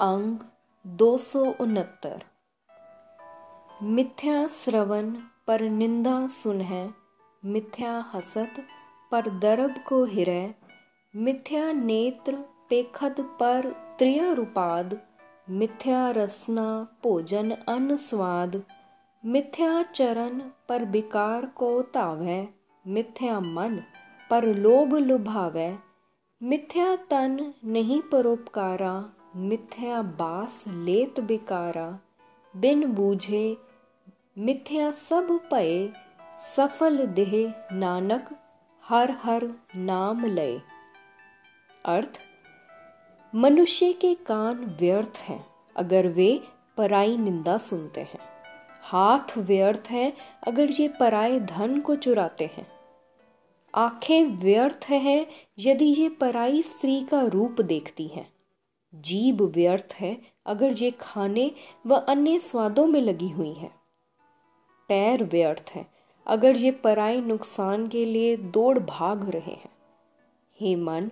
अंग दो सौ उनहत्तर। मिथ्या श्रवण पर निंदा सुन है मिथ्या हसत पर दरब को हिरय मिथ्या नेत्र पेखद पर त्रिय रूपाद, मिथ्या रसना भोजन अन स्वाद, मिथ्या चरण पर विकार को तावै मिथ्या मन पर लोभ लुभावै मिथ्या तन नहीं परोपकारा मिथ्या बास लेत बिकारा, बिन बूझे मिथ्या सब पए, सफल देह नानक हर हर नाम लय अर्थ, मनुष्य के कान व्यर्थ हैं, अगर वे पराई निंदा सुनते हैं। हाथ व्यर्थ है, अगर ये पराए धन को चुराते हैं। आँखें व्यर्थ है, यदि ये पराई स्त्री का रूप देखती हैं। जीभ व्यर्थ है, अगर ये खाने व अन्य स्वादों में लगी हुई है। पैर व्यर्थ है, अगर ये पराई नुकसान के लिए दौड़ भाग रहे हैं। हे मन,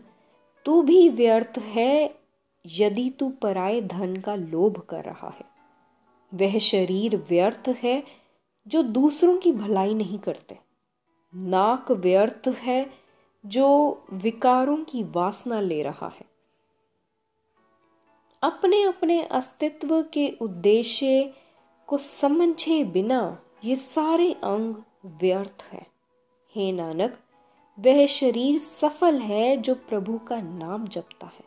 तू भी व्यर्थ है यदि तू पराए धन का लोभ कर रहा है। वह शरीर व्यर्थ है जो दूसरों की भलाई नहीं करते। नाक व्यर्थ है जो विकारों की वासना ले रहा है। अपने अपने अस्तित्व के उद्देश्य को समझे बिना ये सारे अंग व्यर्थ है। हे नानक, वह शरीर सफल है जो प्रभु का नाम जपता है।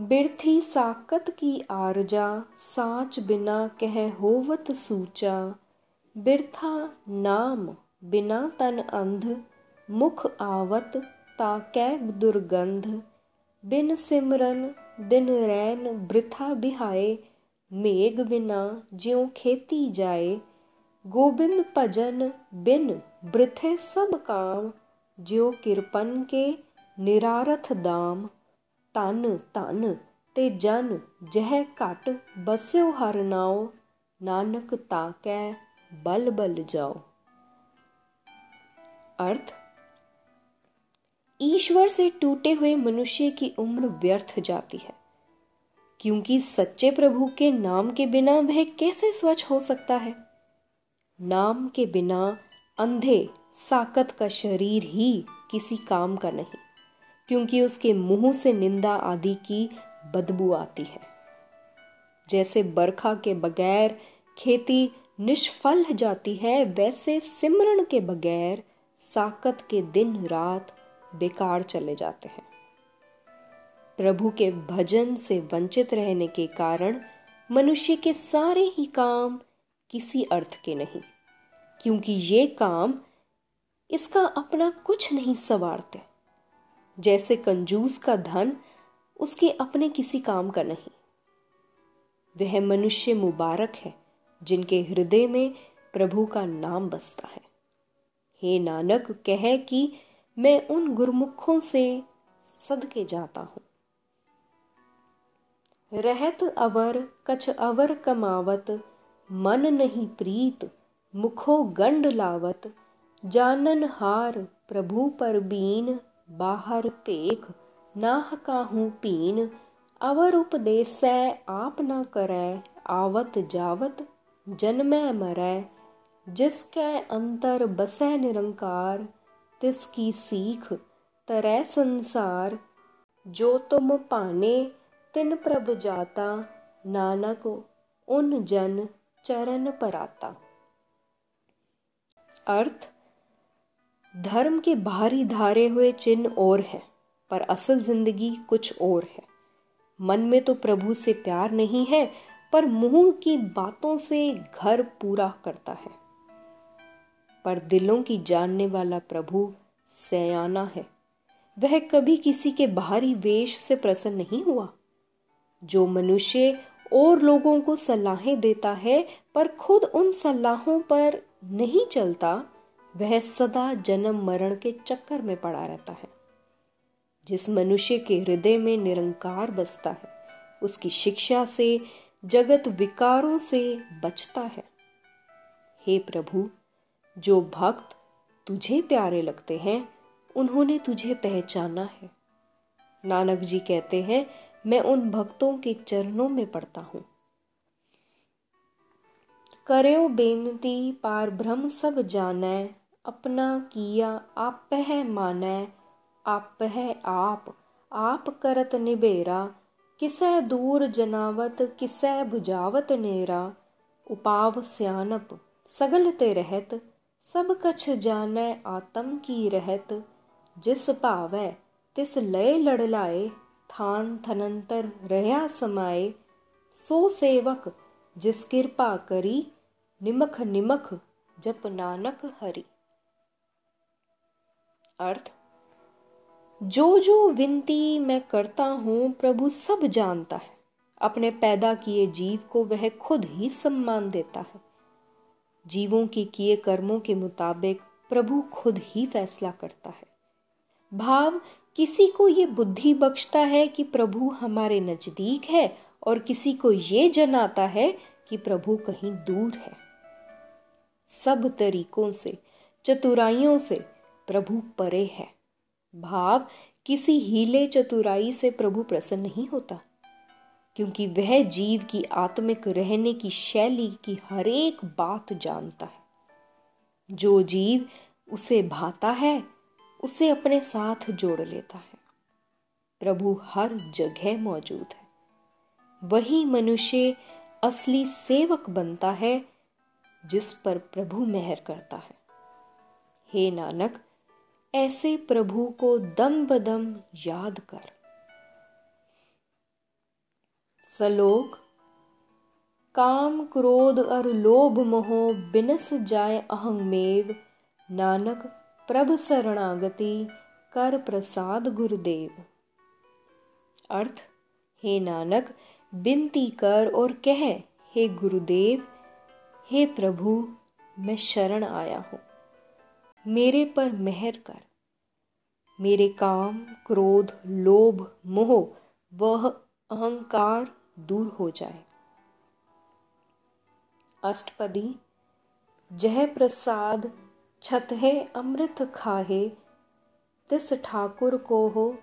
बिरथी साकत की आरजा, साच बिना कह होवत सूचा। बिरथा नाम बिना तन अंध, मुख आवत ताकै दुर्गंध। बिन सिमरन दिन रैन बृथा बिहाए मेघ बिना ज्यों खेती जाए गोबिंद भजन बिन बृथे सब काम ज्यो किरपन के निरारथ दाम तन तन ते जन जह घट बस्यो हर नाओ नानक ताकै बल बल जाओ अर्थ ईश्वर से टूटे हुए मनुष्य की उम्र व्यर्थ जाती है। क्योंकि सच्चे प्रभु के नाम के बिना वह कैसे स्वच्छ हो सकता है? नाम के बिना अंधे, साकत का शरीर ही किसी काम का नहीं, क्योंकि उसके मुँह से निंदा आदि की बदबू आती है। जैसे बरखा के बगैर खेती निष्फल जाती है, वैसे सिमरण के बगैर साकत के दिन रात बेकार चले जाते हैं। प्रभु के भजन से वंचित रहने के कारण मनुष्य के सारे ही काम किसी अर्थ के नहीं, क्योंकि ये काम इसका अपना कुछ नहीं सवारते। जैसे कंजूस का धन उसके अपने किसी काम का नहीं। वह मनुष्य मुबारक है, जिनके हृदय में प्रभु का नाम बसता है। हे नानक, कह कि मैं उन गुरमुखों से सदके जाता हूँ। रहत अवर, कछ अवर कमावत, मन नहीं प्रीत, मुखो गंड लावत। जानन हार, प्रभु पर बीन, बाहर पेख, नाह काहू पीन। अवर उपदेश आप न करे आवत जावत, जन्मै मरै। जिसके अंतर बसै निरंकार तिसकी सीख तरै संसार जो तुम पाने तिन प्रभ जाता नानक उन जन चरण पराता अर्थ धर्म के बाहरी धारे हुए चिन्ह और है पर असल ज़िंदगी कुछ और है मन में तो प्रभु से प्यार नहीं है पर मुँह की बातों से घर पूरा करता है पर दिलों की जानने वाला प्रभु सयाना है। वह कभी किसी के बाहरी वेश से प्रसन्न नहीं हुआ। जो मनुष्य और लोगों को सलाहें देता है, पर खुद उन सलाहों पर नहीं चलता, वह सदा जन्म मरण के चक्कर में पड़ा रहता है। जिस मनुष्य के हृदय में निरंकार बसता है, उसकी शिक्षा से जगत विकारों से बचता है। हे प्रभु जो भक्त तुझे प्यारे लगते हैं, उन्होंने तुझे पहचाना है। नानक जी कहते हैं, मैं उन भक्तों के चरणों में पड़ता हूँ। करो बेनती, पार ब्रह्म सब जाने, अपना किया आप है माने। आप है आप आप करत निबेरा, किसै दूर जनावत, किसै बुझावत नेरा। उपाव सियानप, सगल ते रहत सब कछ जानै आत्म की रहत। जिस भावै तिस लय लड़लाए, थान थनंतर रहा समाए। सो सेवक जिस कृपा करी, निमख निमख जप नानक हरि। अर्थ, जो जो विनती मैं करता हूँ, प्रभु सब जानता है। अपने पैदा किए जीव को वह खुद ही सम्मान देता है। जीवों के किए कर्मों के मुताबिक प्रभु खुद ही फैसला करता है। भाव, किसी को ये बुद्धि बख्शता है कि प्रभु हमारे नज़दीक है और किसी को ये जनाता है कि प्रभु कहीं दूर है। सब तरीकों से, चतुराइयों से प्रभु परे है। भाव, किसी हीले चतुराई से प्रभु प्रसन्न नहीं होता। क्योंकि वह जीव की आत्मिक रहने की शैली की हर एक बात जानता है। जो जीव उसे भाता है, उसे अपने साथ जोड़ लेता है। प्रभु हर जगह मौजूद है। वही मनुष्य असली सेवक बनता है, जिस पर प्रभु मेहर करता है। हे नानक, ऐसे प्रभु को दम बदम याद कर। सलोक, काम क्रोध और लोभ मोह बिनस जाय अहंगमेव नानक प्रभ शरणागति कर प्रसाद गुरुदेव। अर्थ, हे नानक, बिनती कर और कह, हे गुरुदेव, हे प्रभु, मैं शरण आया हूँ। मेरे पर मेहर कर। मेरे काम, क्रोध, लोभ, मोह, वह अहंकार दूर हो जाए। अष्टपदी, जह प्रसाद, छत है अमृत खाहे, तिस ठाकुर को हो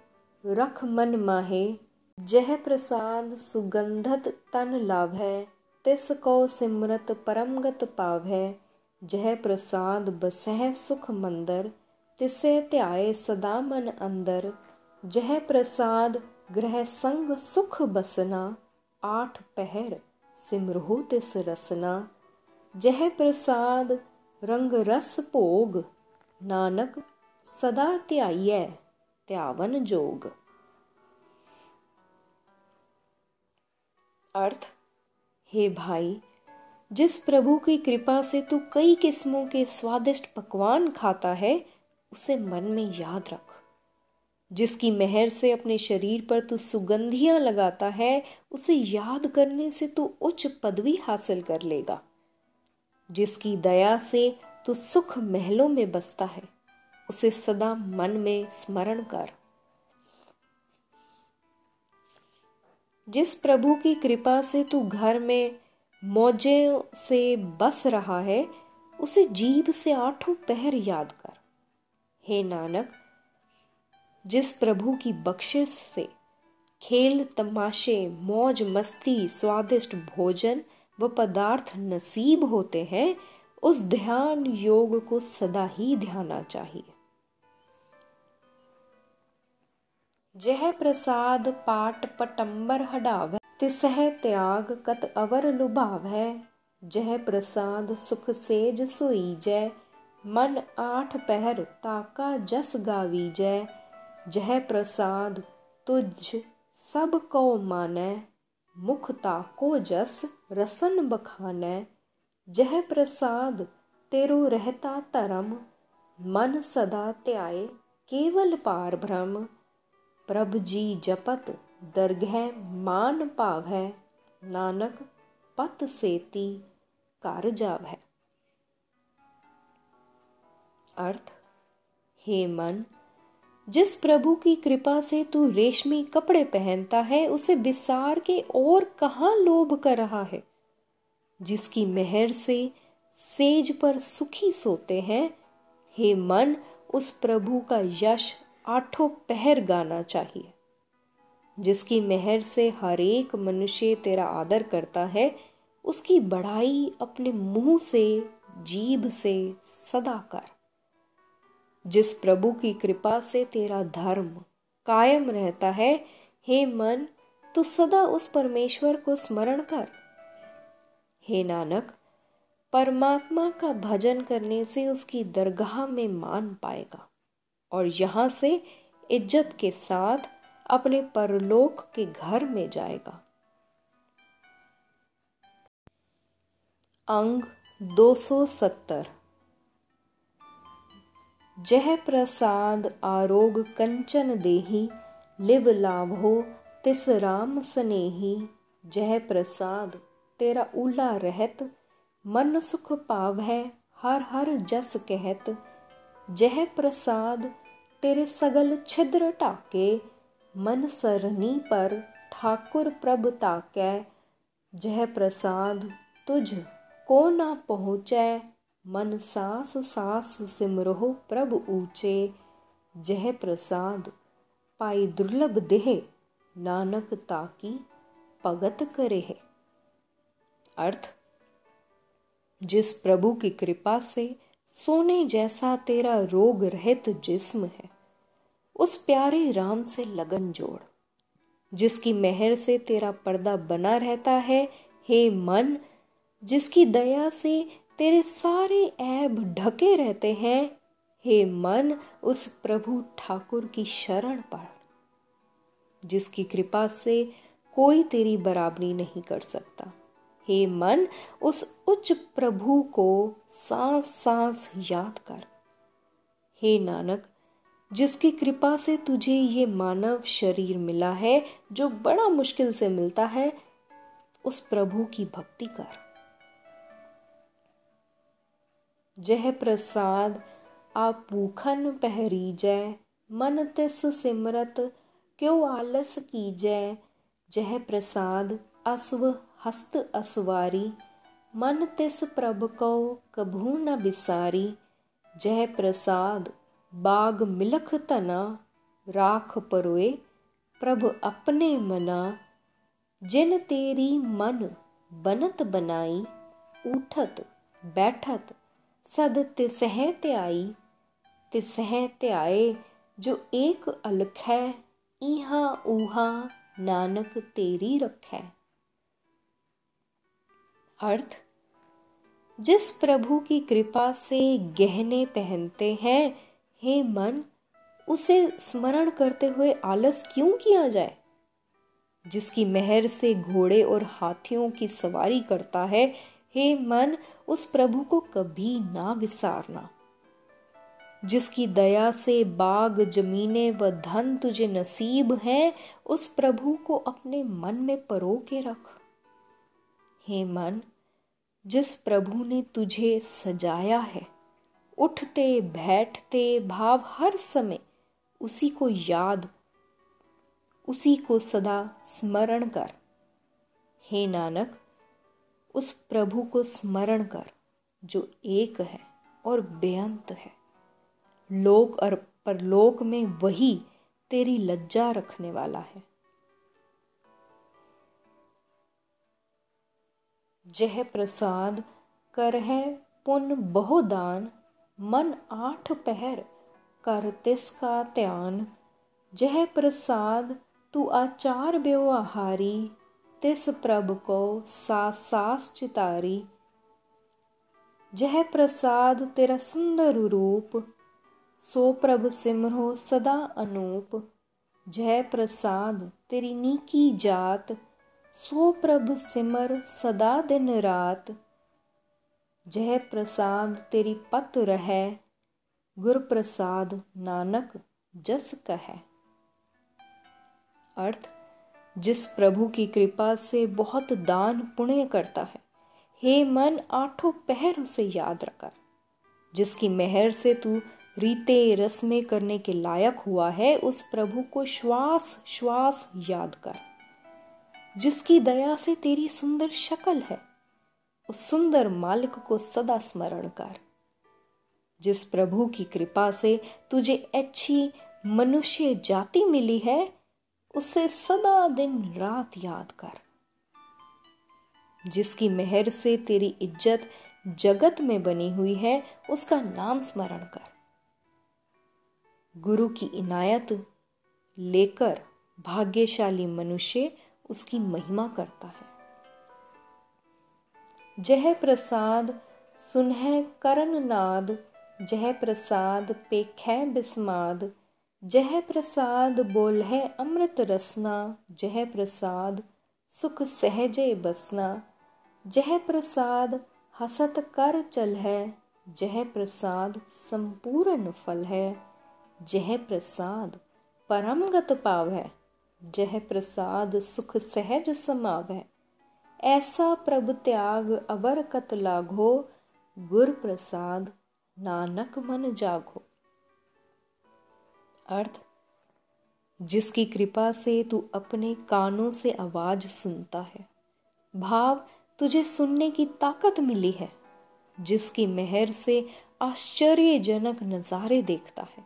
रख मन माहे, जह प्रसाद सुगंधत तन लाभ है तिस को सिमरत परमगत पाव है जह प्रसाद बसह सुख मंदर, तिसे त्याए सदा मन अंदर, जह प्रसाद ग्रह संग सुख बसना आठ पहर सिमरहु तिस रसना जह प्रसाद रंग रस भोग, नानक सदा त्याइय त्यावन जोग। अर्थ, हे भाई, जिस प्रभु की कृपा से तू कई किस्मों के स्वादिष्ट पकवान खाता है, उसे मन में याद रख। जिसकी मेहर से अपने शरीर पर तू सुगंधियाँ लगाता है, उसे याद करने से तू उच्च पदवी हासिल कर लेगा। जिसकी दया से तू सुख महलों में बसता है, उसे सदा मन में स्मरण कर। जिस प्रभु की कृपा से तू घर में मौजे से बस रहा है, उसे जीव से आठों पहर याद कर। हे नानक जिस प्रभु की बख्शिश से खेल, तमाशे, मौज, मस्ती, स्वादिष्ट भोजन व पदार्थ नसीब होते हैं, उस ध्यान योग को सदा ही ध्याना चाहिए। जह प्रसाद पाट पटंबर हडाव, तिसह त्याग कत अवर लुभाव है जह प्रसाद सुख सेज सोई जय मन आठ पहर ताका जस गावी जय जह प्रसाद तुझ सबको मानै, मुखता को जस रसन बखानै। जह प्रसाद तेरो रहता धर्म, मन सदा त्याए केवल पार भ्रम। प्रभ जी जपत दरगह मान है नानक पत सेती कर जाव। अर्थ, हे मन जिस प्रभु की कृपा से तू रेशमी कपड़े पहनता है, उसे बिसार के और कहाँ लोभ कर रहा है? जिसकी मेहर से सेज पर सुखी सोते हैं, हे मन, उस प्रभु का यश आठों पहर गाना चाहिए। जिसकी मेहर से हर एक मनुष्य तेरा आदर करता है, उसकी बढ़ाई अपने मुँह से, जीभ से सदा कर जिस प्रभु की कृपा से तेरा धर्म कायम रहता है, हे मन तो सदा उस परमेश्वर को स्मरण कर। हे नानक, परमात्मा का भजन करने से उसकी दरगाह में मान पाएगा और यहाँ से इज़्ज़त के साथ अपने परलोक के घर में जाएगा। अंग 270 जह प्रसाद आरोग कंचन देही, लिव लाभो तिस राम स्नेही। जह प्रसाद तेरा उला रहत, मन सुख पाव है हर हर जस कहत। जह प्रसाद तेरे सगल छिद्र टाके मन सरनी पर ठाकुर प्रभ ताकै। जह प्रसाद तुझ को ना पहुँचै मन सास सास सिमरहो प्रभ ऊँचे, जह प्रसाद पाई दुर्लभ देह, नानक ताकी भगत करे है अर्थ, जिस प्रभु की कृपा से सोने जैसा तेरा रोग रहित जिस्म है, उस प्यारे राम से लगन जोड़। जिसकी मेहर से तेरा पर्दा बना रहता है, हे मन, जिसकी दया से तेरे सारे ऐब ढके रहते हैं। हे मन, उस प्रभु ठाकुर की शरण पड़ जिसकी कृपा से कोई तेरी बराबरी नहीं कर सकता। हे मन, उस उच्च प्रभु को सांस सांस याद कर। हे नानक, जिसकी कृपा से तुझे ये मानव शरीर मिला है, जो बड़ा मुश्किल से मिलता है, उस प्रभु की भक्ति कर। जह प्रसाद, आप भूखन पहरी जय मन तिस सिमरत, क्यों आलस की जय जह प्रसाद, अस्व हस्त असवारी, मन तिस प्रभ को कभू न बिसारी। जय प्रसाद, बाग मिलख तना, राख परोए, प्रभ अपने मना। जिन तेरी मन बनत बनाई, उठत, बैठत सद तिसह त्याई, तिसह त्याए, जो एक अलख है इहा ऊहा नानक तेरी रखै। अर्थ, जिस प्रभु की कृपा से गहने पहनते हैं, हे मन, उसे स्मरण करते हुए आलस क्यों किया जाए? जिसकी मेहर से घोड़े और हाथियों की सवारी करता है हे मन, उस प्रभु को कभी ना विसारना। जिसकी दया से बाग, जमीने व धन तुझे नसीब हैं, उस प्रभु को अपने मन में परो के रख। हे मन, जिस प्रभु ने तुझे सजाया है, उठते, बैठते भाव हर समय उसी को याद, उसी को सदा स्मरण कर। हे नानक उस प्रभु को स्मरण कर, जो एक है और बेअंत है। लोक और परलोक में वही तेरी लज्जा रखने वाला है। जह प्रसाद कर है पुन बहुदान मन आठ पहर कर तिसका ध्यान जह प्रसाद तू आचार व्यवहारी तिस प्रभ को सास सास चितारी जह प्रसाद तेरा सुंदर रूप सो प्रभ सिमरो सदा अनूप जय प्रसाद तेरी नीकी जात सो प्रभ सिमर सदा दिन रात जय प्रसाद तेरी पत रहे गुर प्रसाद नानक जस कह अर्थ जिस प्रभु की कृपा से बहुत दान पुण्य करता है, हे मन आठों पहर उसे याद रखा। जिसकी मेहर से तू रीते रस्में करने के लायक हुआ है, उस प्रभु को श्वास श्वास याद कर। जिसकी दया से तेरी सुंदर शक्ल है, उस सुंदर मालिक को सदा स्मरण कर। जिस प्रभु की कृपा से तुझे अच्छी मनुष्य जाति मिली है उसे सदा दिन रात याद कर। जिसकी मेहर से तेरी इज़्ज़त जगत में बनी हुई है, उसका नाम स्मरण कर। गुरु की इनायत लेकर भाग्यशाली मनुष्य उसकी महिमा करता है। जह प्रसाद सुनह करण नाद जह प्रसाद पेखै बिस्माद जह प्रसाद बोल है अमृत रसना जह प्रसाद सुख सहजे बसना। जह प्रसाद हसत कर चल है जह प्रसाद संपूर्ण फल है। जह प्रसाद परमगत पाव है जह प्रसाद सुख सहज समाव है। ऐसा प्रभु त्याग अवर कत लागो गुर प्रसाद नानक मन जागो अर्थ, जिसकी कृपा से तू अपने कानों से आवाज़ सुनता है, भाव तुझे सुनने की ताकत मिली है, जिसकी मेहर से आश्चर्यजनक नजारे देखता है,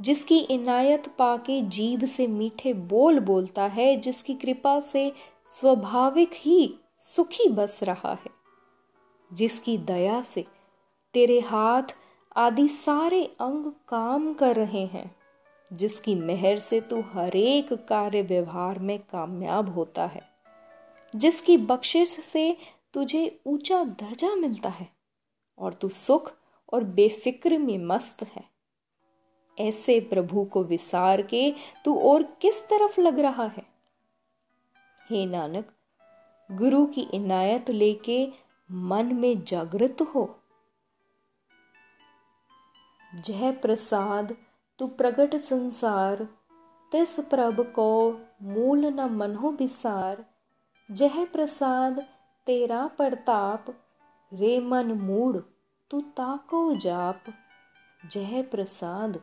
जिसकी इनायत पाके जीभ से मीठे बोल बोलता है, जिसकी कृपा से स्वाभाविक ही सुखी बस रहा है, जिसकी दया से तेरे हाथ आदि सारे अंग काम कर रहे हैं। जिसकी मेहर से तू हरेक कार्य व्यवहार में कामयाब होता है। जिसकी बख्शिश से तुझे ऊँचा दर्जा मिलता है और तू सुख और बेफिक्र में मस्त है। ऐसे प्रभु को विसार के तू और किस तरफ़ लग रहा है? हे नानक, गुरु की इनायत लेके मन में जागृत हो। जय प्रसाद। तू प्रगट संसार, तिस प्रभ को मूल न मनहो विसार जह प्रसाद तेरा प्रताप, रे मन मूड तू ताको जाप। जह प्रसाद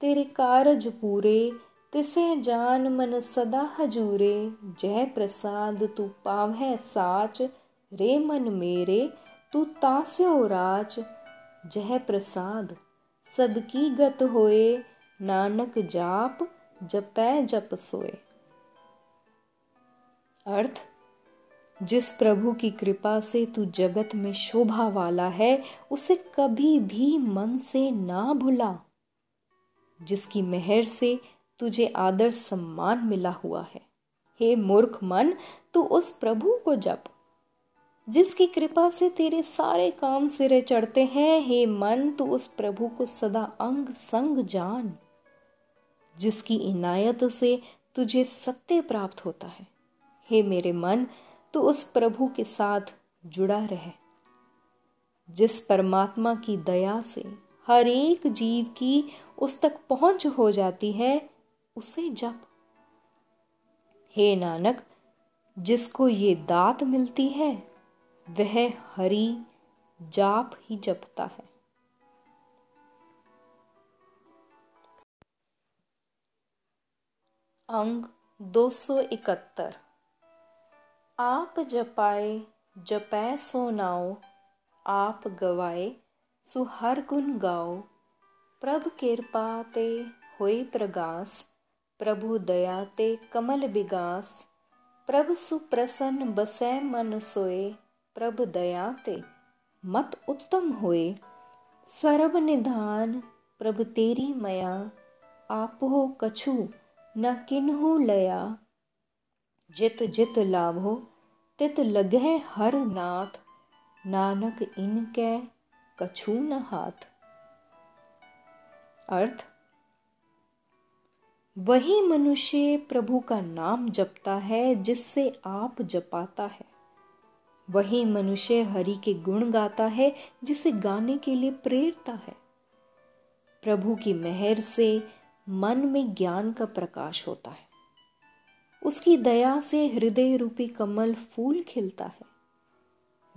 तेरे कारज पूरे, तिसे जान मन सदा हजूरे। जय प्रसाद तू पावै साच, रे मन मेरे तू तास्यो राच। जय प्रसाद सबकी गत होए नानक जाप, जपै, जप सोए। अर्थ, जिस प्रभु की कृपा से तू जगत में शोभा वाला है, उसे कभी भी मन से ना भुला। जिसकी मेहर से तुझे आदर सम्मान मिला हुआ है। हे मूर्ख मन, तू उस प्रभु को जप। जिसकी कृपा से तेरे सारे काम सिरे चढ़ते हैं, हे मन, तू उस प्रभु को सदा अंग संग जान। जिसकी इनायत से तुझे सत्य प्राप्त होता है। हे मेरे मन, तू उस प्रभु के साथ जुड़ा रहे, जिस परमात्मा की दया से हर एक जीव की उस तक पहुँच हो जाती है, उसे जप। हे नानक, जिसको ये दात मिलती है, वह हरि जाप ही जपता है। अंग 271 आप जपाए, जपै सो नाओ आप गवाए, सुहर गुण गाओ। प्रभ कृपा ते होई प्रगास, प्रभु दया ते कमल विगास प्रभ सुप्रसन्न बसै मन सोए, प्रभ दया ते मत उत्तम होए। सर्व निधान प्रभ तेरी मया, आपो कछु न किन्हु लया। जित जित लाभो, तित लगे हर नाथ। नानक इनके कछु न हाथ। अर्थ, वही मनुष्य प्रभु का नाम जपता है, जिससे आप जपाता है। वही मनुष्य हरि के गुण गाता है, जिसे गाने के लिए प्रेरता है। प्रभु की मेहर से मन में ज्ञान का प्रकाश होता है। उसकी दया से हृदय रूपी कमल फूल खिलता है।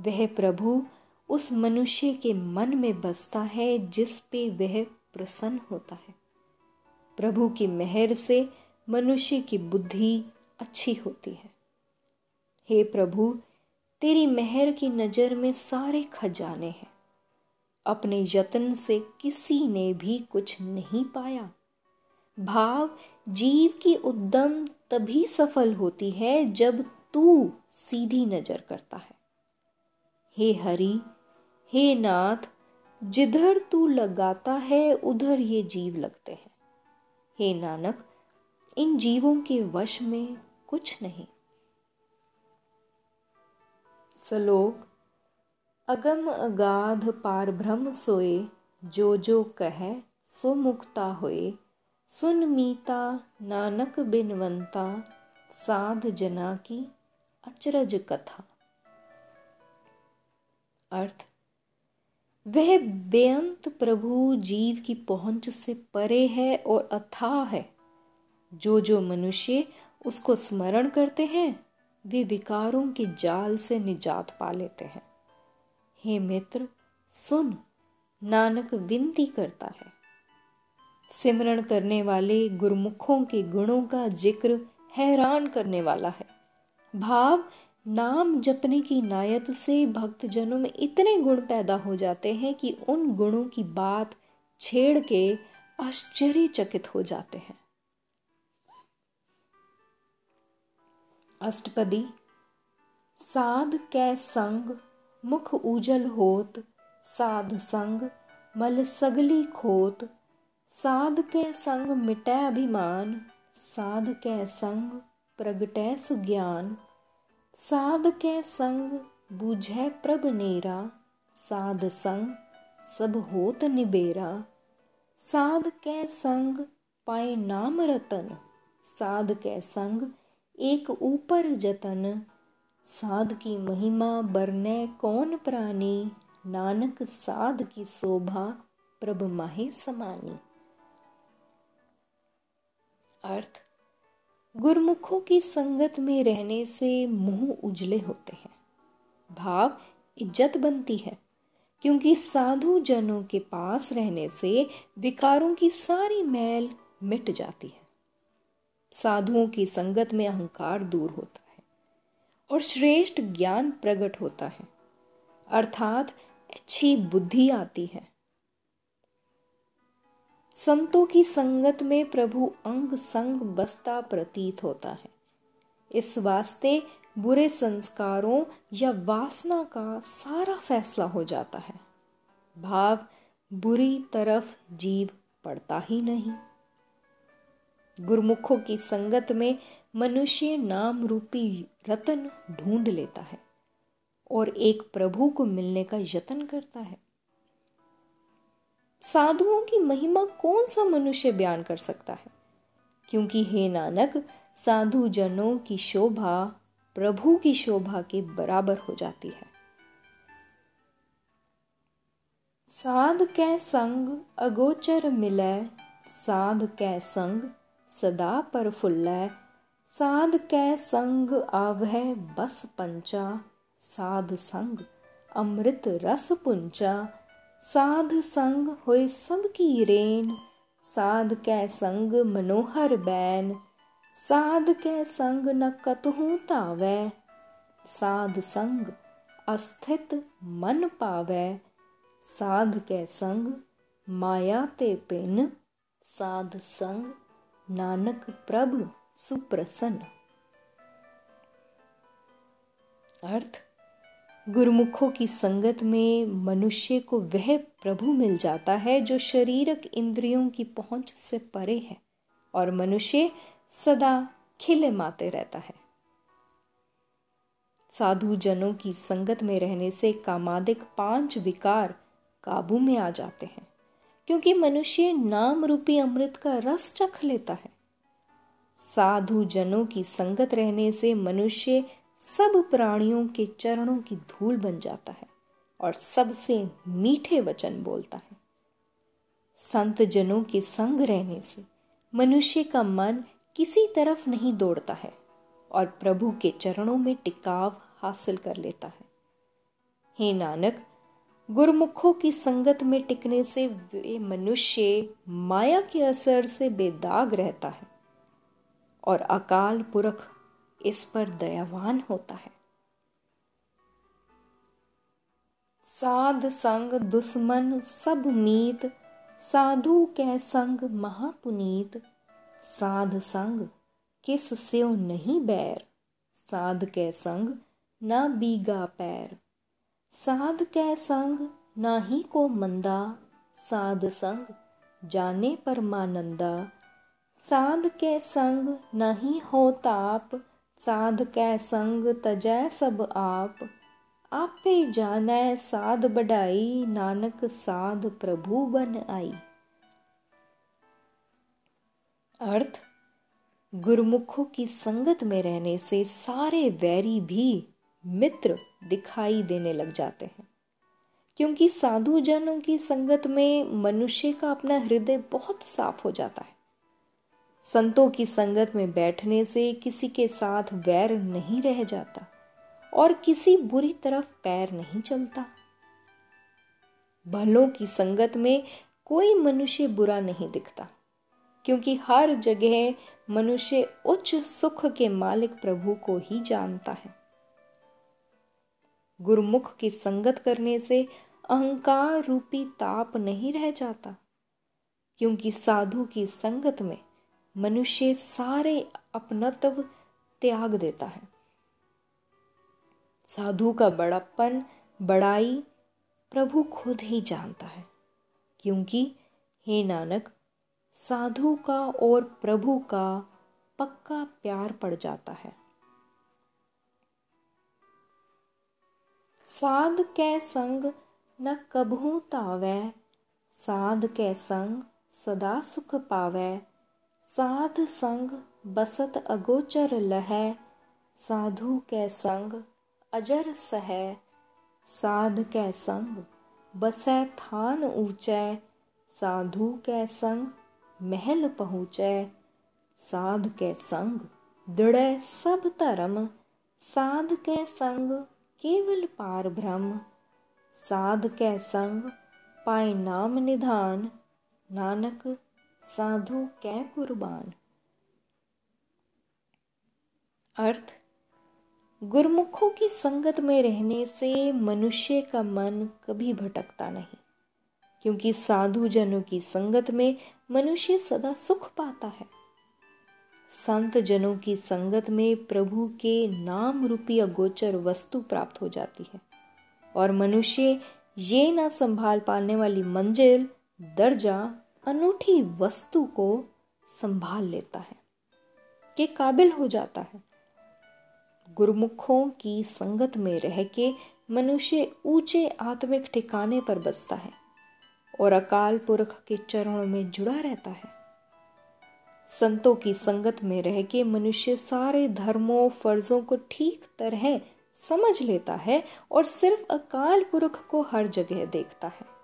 वह प्रभु उस मनुष्य के मन में बसता है जिस पे वह प्रसन्न होता है। प्रभु की मेहर से मनुष्य की बुद्धि अच्छी होती है। हे प्रभु, तेरी मेहर की नज़र में सारे खजाने हैं। अपने यत्न से किसी ने भी कुछ नहीं पाया। भाव जीव की उद्यम तभी सफल होती है जब तू सीधी नज़र करता है। हे हरि, हे नाथ, जिधर तू लगाता है, उधर ये जीव लगते हैं। हे नानक, इन जीवों के वश में कुछ नहीं। सलोक, अगम अगाध पार ब्रह्म सोए, जो जो कहे, सो मुक्ता होए। सुन मीता, नानक बिनवंता साध जना की अचरज कथा। अर्थ, वह बेअंत प्रभु जीव की पहुँच से परे है और अथाह है। जो जो मनुष्य उसको स्मरण करते हैं, वे विकारों के जाल से निजात पा लेते हैं। हे मित्र, सुन, नानक विनती करता है। सिमरण करने वाले गुरमुखों के गुणों का ज़िक्र हैरान करने वाला है। भाव, नाम जपने की नायत से भक्तजनों में इतने गुण पैदा हो जाते हैं कि उन गुणों की बात छेड़ के आश्चर्यचकित हो जाते हैं। अष्टपदी, साध कै संग मुख उजल होत, साध संग मल सगली खोत साध के संग मिटै अभिमान साध कै संग प्रगटै सुज्ञान। साध के संग बुझे प्रभ नेरा, साध संग सब होत निबेरा। साध के संग पाए नाम रतन साध के संग एक ऊपर जतन। साध की महिमा बरने कौन प्राणी, नानक साध की शोभा प्रभ माहे समानी। अर्थ, गुरमुखों की संगत में रहने से मुँह उजले होते हैं। भाव इज़्ज़त बनती है, क्योंकि साधु जनों के पास रहने से विकारों की सारी मैल मिट जाती है। साधुओं की संगत में अहंकार दूर होता है और श्रेष्ठ ज्ञान प्रकट होता है। अर्थात अच्छी बुद्धि आती है। संतों की संगत में प्रभु अंग संग बसता प्रतीत होता है। इस वास्ते बुरे संस्कारों या वासना का सारा फैसला हो जाता है। भाव बुरी तरफ़ जीव पड़ता ही नहीं। गुरमुखों की संगत में मनुष्य नाम रूपी रतन ढूंढ लेता है और एक प्रभु को मिलने का यत्न करता है। साधुओं की महिमा कौन सा मनुष्य बयान कर सकता है? क्योंकि हे नानक साधु जनों की शोभा प्रभु की शोभा के बराबर हो जाती है। साध कै संग अगोचर मिलै साध कै संग सदा पर साध कै संग आवह बस पंचा, साध संग अमृत रस पुंचा साध संग होए सबकी रेन। साध कै संग मनोहर बैन। साध कै संग न कतहु तावै। साध संग अस्थित मन पावै। साध कै संग माया ते पिन। साध संग नानक प्रभ सुप्रसन्न। अर्थ गुरुमुखों की संगत में मनुष्य को वह प्रभु मिल जाता है जो शरीरक इंद्रियों की पहुँच से परे है और मनुष्य सदा खिले माते रहता है। साधु जनों की संगत में रहने से कामादिक पाँच विकार काबू में आ जाते हैं, क्योंकि मनुष्य नाम रूपी अमृत का रस चख लेता है। साधु जनों की संगत रहने से मनुष्य सब प्राणियों के चरणों की धूल बन जाता है और सबसे मीठे वचन बोलता है। संत जनों के संग रहने से मनुष्य का मन किसी तरफ़ नहीं दौड़ता है और प्रभु के चरणों में टिकाव हासिल कर लेता है। हे नानक, गुरमुखों की संगत में टिकने से वे मनुष्य माया के असर से बेदाग रहता है और अकाल पुरख इस पर दयावान होता है। साध संग दुश्मन सब मीत, साधु कै संग महापुनीत। साध संग किस से नहीं बैर, साध के संग ना बीगा पैर। साध के संग ना ही को मंदा, साध संग जाने परमानंदा साध के संग नहीं हो ताप साध कै संग तजै सब आप। आपे जानै साध बढ़ाई, नानक साध प्रभु बन आई। अर्थ, गुरुमुखों की संगत में रहने से सारे वैरी भी मित्र दिखाई देने लग जाते हैं। क्योंकि साधु जनों की संगत में मनुष्य का अपना हृदय बहुत साफ़ हो जाता है। संतों की संगत में बैठने से किसी के साथ वैर नहीं रह जाता और किसी बुरी तरफ़ पैर नहीं चलता। भलों की संगत में कोई मनुष्य बुरा नहीं दिखता, क्योंकि हर जगह मनुष्य उच्च सुख के मालिक प्रभु को ही जानता है। गुरुमुख की संगत करने से अहंकार रूपी ताप नहीं रह जाता, क्योंकि साधु की संगत में मनुष्य सारे अपनत्व त्याग देता है। साधु का बड़प्पन, बड़ाई प्रभु खुद ही जानता है, क्योंकि हे नानक, साधु का और प्रभु का पक्का प्यार पड़ जाता है। साध के संग न कबहू तावै, साध के संग सदा सुख पावै साध संग बसत अगोचर लह, साधु कै संग अजर सह। साध कै संग बसै थान ऊंचै, साधु कै संग महल पहुँचै। साध कै संग दृढ़ सब धर्म, साध कै संग केवल पार ब्रह्म साध कै संग पाए नाम निधान, नानक साधु कै कुर्बान? अर्थ, गुरमुखों की संगत में रहने से मनुष्य का मन कभी भटकता नहीं, क्योंकि साधु जनों की संगत में मनुष्य सदा सुख पाता है। संत जनों की संगत में प्रभु के नाम रूपी अगोचर वस्तु प्राप्त हो जाती है, और मनुष्य ये ना संभाल पाने वाली मंजिल, दर्जा अनूठी वस्तु को संभाल लेता है, के काबिल हो जाता है। गुरुमुखों की संगत में रह के मनुष्य ऊँचे आत्मिक ठिकाने पर बसता है और अकाल पुरख के चरणों में जुड़ा रहता है। संतों की संगत में रह के मनुष्य सारे धर्मों, फर्जों को ठीक तरह समझ लेता है और सिर्फ़ अकाल पुरख को हर जगह देखता है।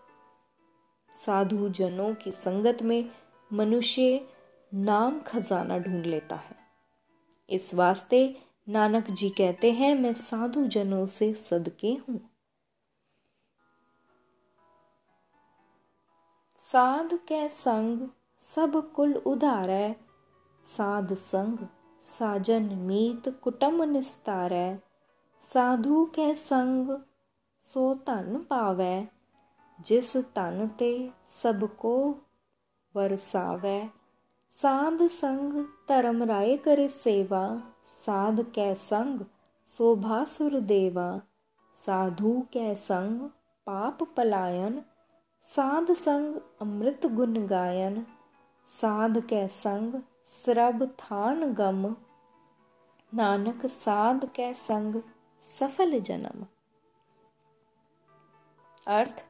साधु जनों की संगत में मनुष्य नाम खजाना ढूंढ लेता है। इस वास्ते नानक जी कहते हैं, मैं साधु जनों से सदके हूँ। साध के संग सब कुल उधारै साध संग साजन मीत कुटुम निस्तारै साधु के संग सो धन पावै जिस तन ते सबको वरसावै साध संग धर्म राय करे सेवा साध कै संग शोभा सुर देवा साधु कै संग पाप पलायन साध संग अमृत गुण गायन साध कै संग सरब थान गम नानक साध कै संग सफल जन्म अर्थ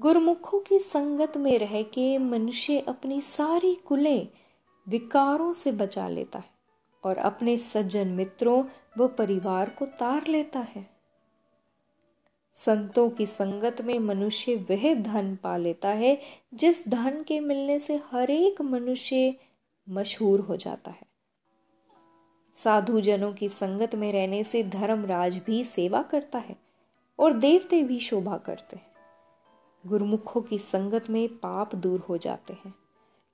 गुरमुखों की संगत में रह के मनुष्य अपनी सारी कुलें विकारों से बचा लेता है और अपने सज्जन मित्रों व परिवार को तार लेता है। संतों की संगत में मनुष्य वह धन पा लेता है जिस धन के मिलने से हर एक मनुष्य मशहूर हो जाता है। साधु जनों की संगत में रहने से धर्मराज भी सेवा करता है और देवते भी शोभा करते हैं। गुरुमुखों की संगत में पाप दूर हो जाते हैं,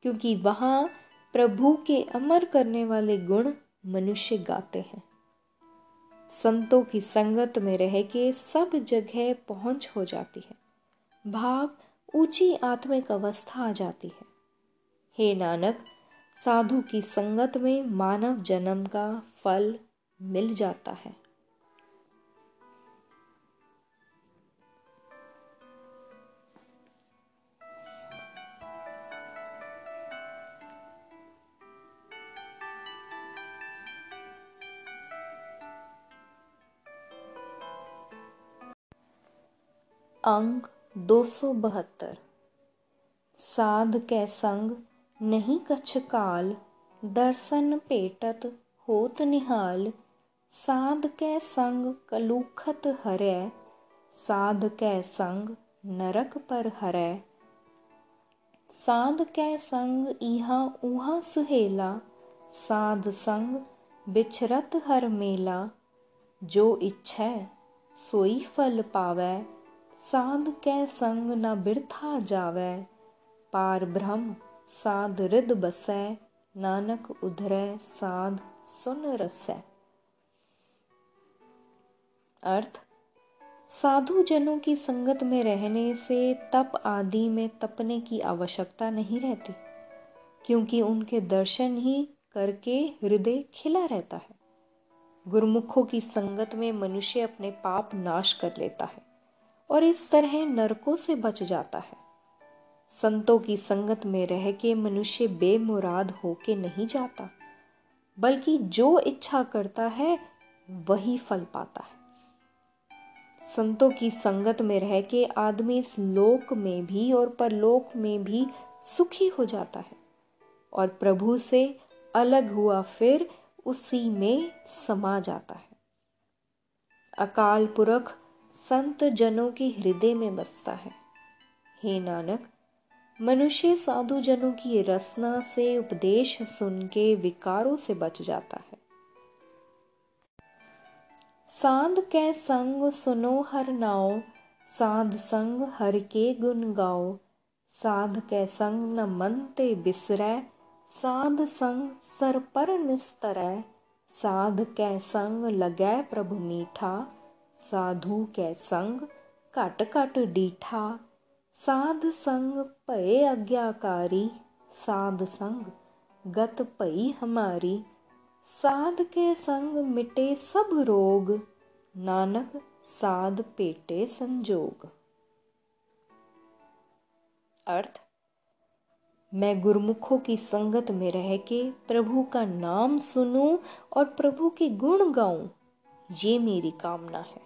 क्योंकि वहाँ प्रभु के अमर करने वाले गुण मनुष्य गाते हैं। संतों की संगत में रह के सब जगह पहुँच हो जाती है। भाव ऊँची आत्मिक अवस्था आ जाती है। हे नानक, साधु की संगत में मानव जन्म का फल मिल जाता है। अंग दो सौ बहत्तर। साध कै संग नहीं कछ काल, दर्शन पेटत होत निहाल। साध कै संग कलूखत हरै साध कै संग नरक पर हरै साध कै संग इहा उहा सुहेला, साध संग बिछरत हर मेला। जो इच्छै सोई फल पावै साध कै संग न बिरथा जावै। पार ब्रह्म साध रिद बसै, नानक उधरै साध सुन रसै। अर्थ, साधु जनों की संगत में रहने से तप आदि में तपने की आवश्यकता नहीं रहती, क्योंकि उनके दर्शन ही करके हृदय खिला रहता है। गुरुमुखों की संगत में मनुष्य अपने पाप नाश कर लेता है। और इस तरह नरकों से बच जाता है। संतों की संगत में रह के मनुष्य बेमुराद होके नहीं जाता, बल्कि जो इच्छा करता है, वही फल पाता है। संतों की संगत में रह के आदमी इस लोक में भी और परलोक में भी सुखी हो जाता है और प्रभु से अलग हुआ फिर उसी में समा जाता है। अकाल पुरख संत जनों के हृदय में बसता है। हे नानक, मनुष्य साधु जनों की रसना से उपदेश सुन के विकारों से बच जाता है। साध के संग सुनो हर नाओ, साध संग हर के गुण गाओ। साध के संग न मन ते बिसरै, साध संग सर पर निस्तर। साध के संग लगै प्रभु मीठा साधु कै संग घट घट डीठा। साध संग भय आज्ञाकारी। साध संग गत भई हमारी। साध के संग मिटे सब रोग। नानक साध पेटे संजोग। अर्थ, मैं गुरमुखों की संगत में रह के प्रभु का नाम सुनूं और प्रभु के गुण गाऊं, ये मेरी कामना है।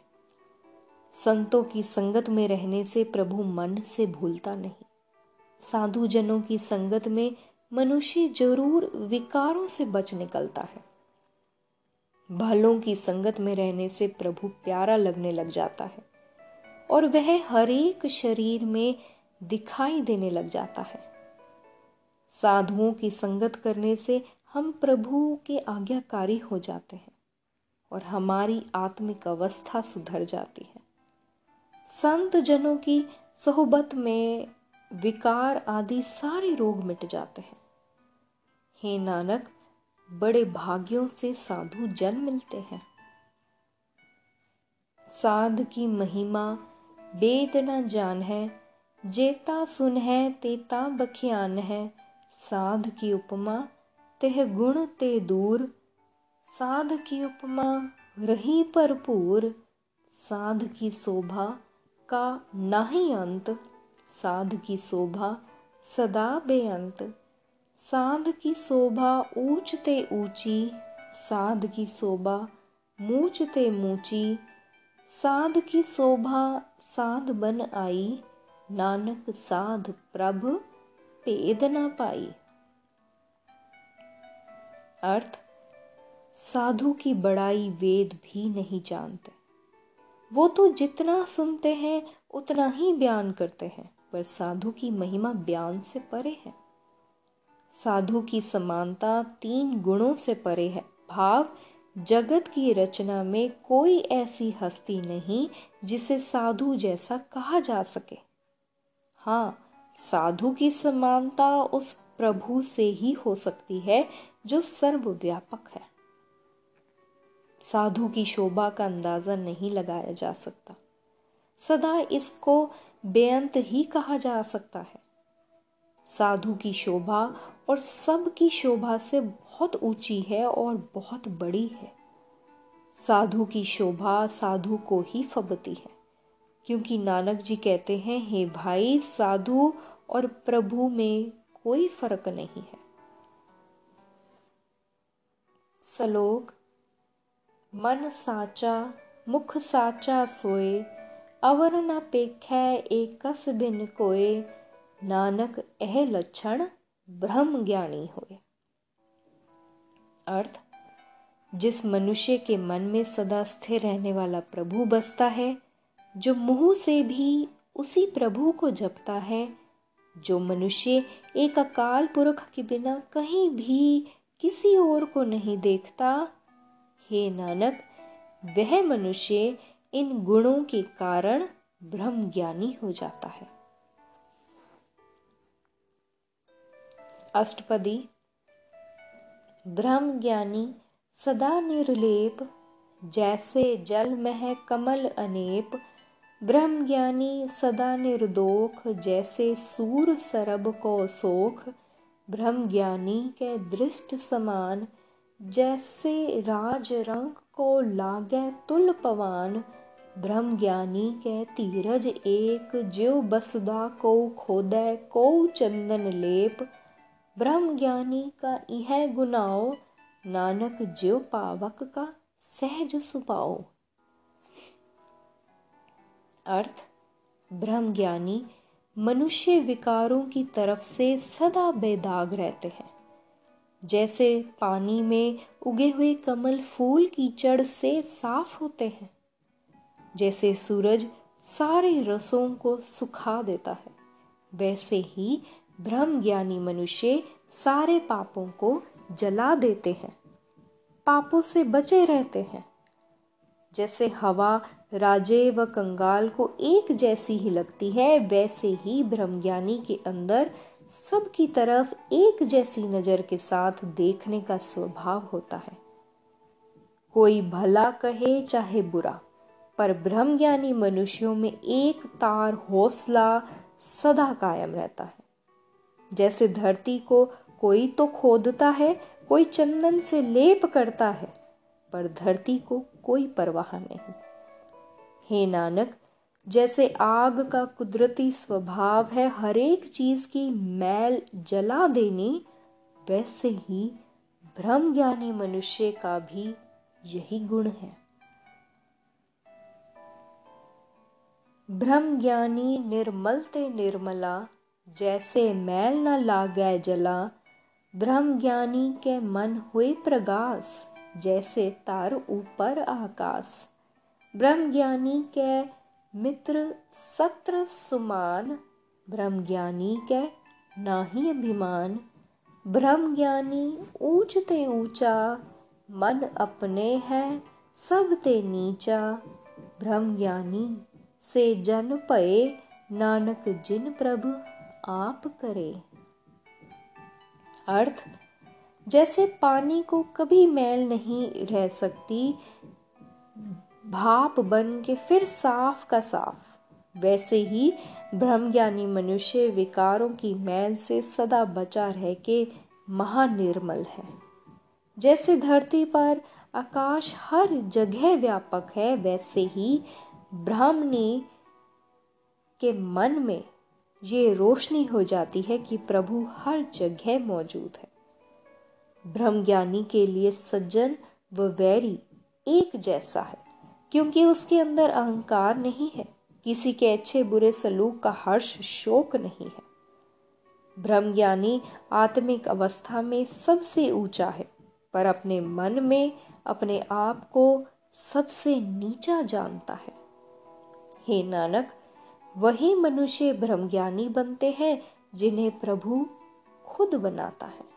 संतों की संगत में रहने से प्रभु मन से भूलता नहीं। साधु जनों की संगत में मनुष्य ज़रूर विकारों से बच निकलता है। भलों की संगत में रहने से प्रभु प्यारा लगने लग जाता है और वह हरेक शरीर में दिखाई देने लग जाता है। साधुओं की संगत करने से हम प्रभु के आज्ञाकारी हो जाते हैं और हमारी आत्मिक अवस्था सुधर जाती है। संत जनों की सोहबत में विकार आदि सारे रोग मिट जाते हैं। हे नानक, बड़े भाग्यों से साधु जन मिलते हैं। साध की महिमा वेद न जान है, जेता सुन है, तेता बखियान है। साध की उपमा, तेह गुण ते दूर। साध की उपमा, रही भरपूर साध की शोभा का नाही अंत, साध की शोभा सदा बेअंत. साध की शोभा ऊंच ते ऊँची, साध की शोभा मूच ते मूची. साध की शोभा साध बन आई, नानक साध प्रभ भेद न पाई. अर्थ, साधु की बड़ाई वेद भी नहीं जानते। वो तो जितना सुनते हैं, उतना ही बयान करते हैं, पर साधु की महिमा बयान से परे है। साधु की समानता तीन गुणों से परे है। भाव, जगत की रचना में कोई ऐसी हस्ती नहीं जिसे साधु जैसा कहा जा सके। हाँ साधु की समानता उस प्रभु से ही हो सकती है जो सर्वव्यापक है। साधु की शोभा का अंदाज़ा नहीं लगाया जा सकता। सदा इसको बेअंत ही कहा जा सकता है। साधु की शोभा और सब की शोभा से बहुत ऊँची है और बहुत बड़ी है। साधु की शोभा साधु को ही फबती है, क्योंकि नानक जी कहते हैं, हे भाई, साधु और प्रभु में कोई फ़र्क नहीं है। सलोक मन साचा मुख साचा सोए अवर न पेखै एकस बिन कोए नानक एह लक्षण ब्रह्म ज्ञानी होए अर्थ जिस मनुष्य के मन में सदा स्थिर रहने वाला प्रभु बसता है जो मुँह से भी उसी प्रभु को जपता है जो मनुष्य एक अकाल पुरख के बिना कहीं भी किसी और को नहीं देखता हे नानक, वह मनुष्य इन गुणों के कारण ब्रह्म ज्ञानी हो जाता है। अष्टपदी ब्रह्म ज्ञानी सदा निर्लेप, जैसे जल मह कमल अनेप ब्रह्म ज्ञानी सदा निर्दोख, जैसे सूर सरब को सोख ब्रह्म ज्ञानी के दृष्ट समान जैसे राज रंग को लागे तुल पवान, ब्रह्म ज्ञानी के तीरज एक ज्यो बसदा को खोदे को चंदन लेप। ब्रह्म ज्ञानी का यह गुनाओ, नानक ज्यो पावक का सहज सुपाओ। अर्थ, ब्रह्म ज्ञानी मनुष्य विकारों की तरफ़ से सदा बेदाग रहते हैं। जैसे पानी में उगे हुए कमल फूल की कीचड़ से साफ़ होते हैं, जैसे सूरज सारे रसों को सुखा देता है, वैसे ही ब्रह्म ज्ञानी मनुष्य सारे पापों को जला देते हैं, पापों से बचे रहते हैं। जैसे हवा राजे व कंगाल को एक जैसी ही लगती है, वैसे ही ब्रह्मज्ञानी के अंदर सबकी तरफ़ एक जैसी नज़र के साथ देखने का स्वभाव होता है। कोई भला कहे चाहे बुरा, पर ब्रह्मज्ञानी मनुष्यों में एक तार हौसला सदा कायम रहता है। जैसे धरती को कोई तो खोदता है, कोई चंदन से लेप करता है, पर धरती को कोई परवाह नहीं। हे नानक जैसे आग का कुदरती स्वभाव है हर एक चीज़ की मैल जला देनी, वैसे ही ब्रह्म ज्ञानी मनुष्य का भी यही गुण है। ब्रह्म ज्ञानी निर्मलते निर्मला, जैसे मैल न लागे जला ब्रह्म ज्ञानी के मन हुए प्रगास, जैसे तार ऊपर आकाश ब्रह्म ज्ञानी के मित्र सत्र सुमान ब्रह्म ज्ञानी के नाही अभिमान। ब्रह्म ज्ञानी ऊंचते ऊँचा, मन अपने है सब ते नीचा। ब्रह्म ज्ञानी से जन पए नानक जिन प्रभु आप करे। अर्थ, जैसे पानी को कभी मैल नहीं रह सकती भाप बन के फिर साफ़ का साफ़। वैसे ही ब्रह्मज्ञानी मनुष्य विकारों की मैल से सदा बचा रह के महानिर्मल है। जैसे धरती पर आकाश हर जगह व्यापक है, वैसे ही ब्राह्मणी के मन में ये रोशनी हो जाती है कि प्रभु हर जगह मौजूद है। ब्रह्मज्ञानी के लिए सज्जन व वैरी एक जैसा है। क्योंकि उसके अंदर अहंकार नहीं है। किसी के अच्छे बुरे सलूक का हर्ष शोक नहीं है। ब्रह्म ज्ञानी आत्मिक अवस्था में सबसे ऊँचा है, पर अपने मन में अपने आप को सबसे नीचा जानता है। हे नानक, वही मनुष्य ब्रह्मज्ञानी बनते हैं जिन्हें प्रभु खुद बनाता है।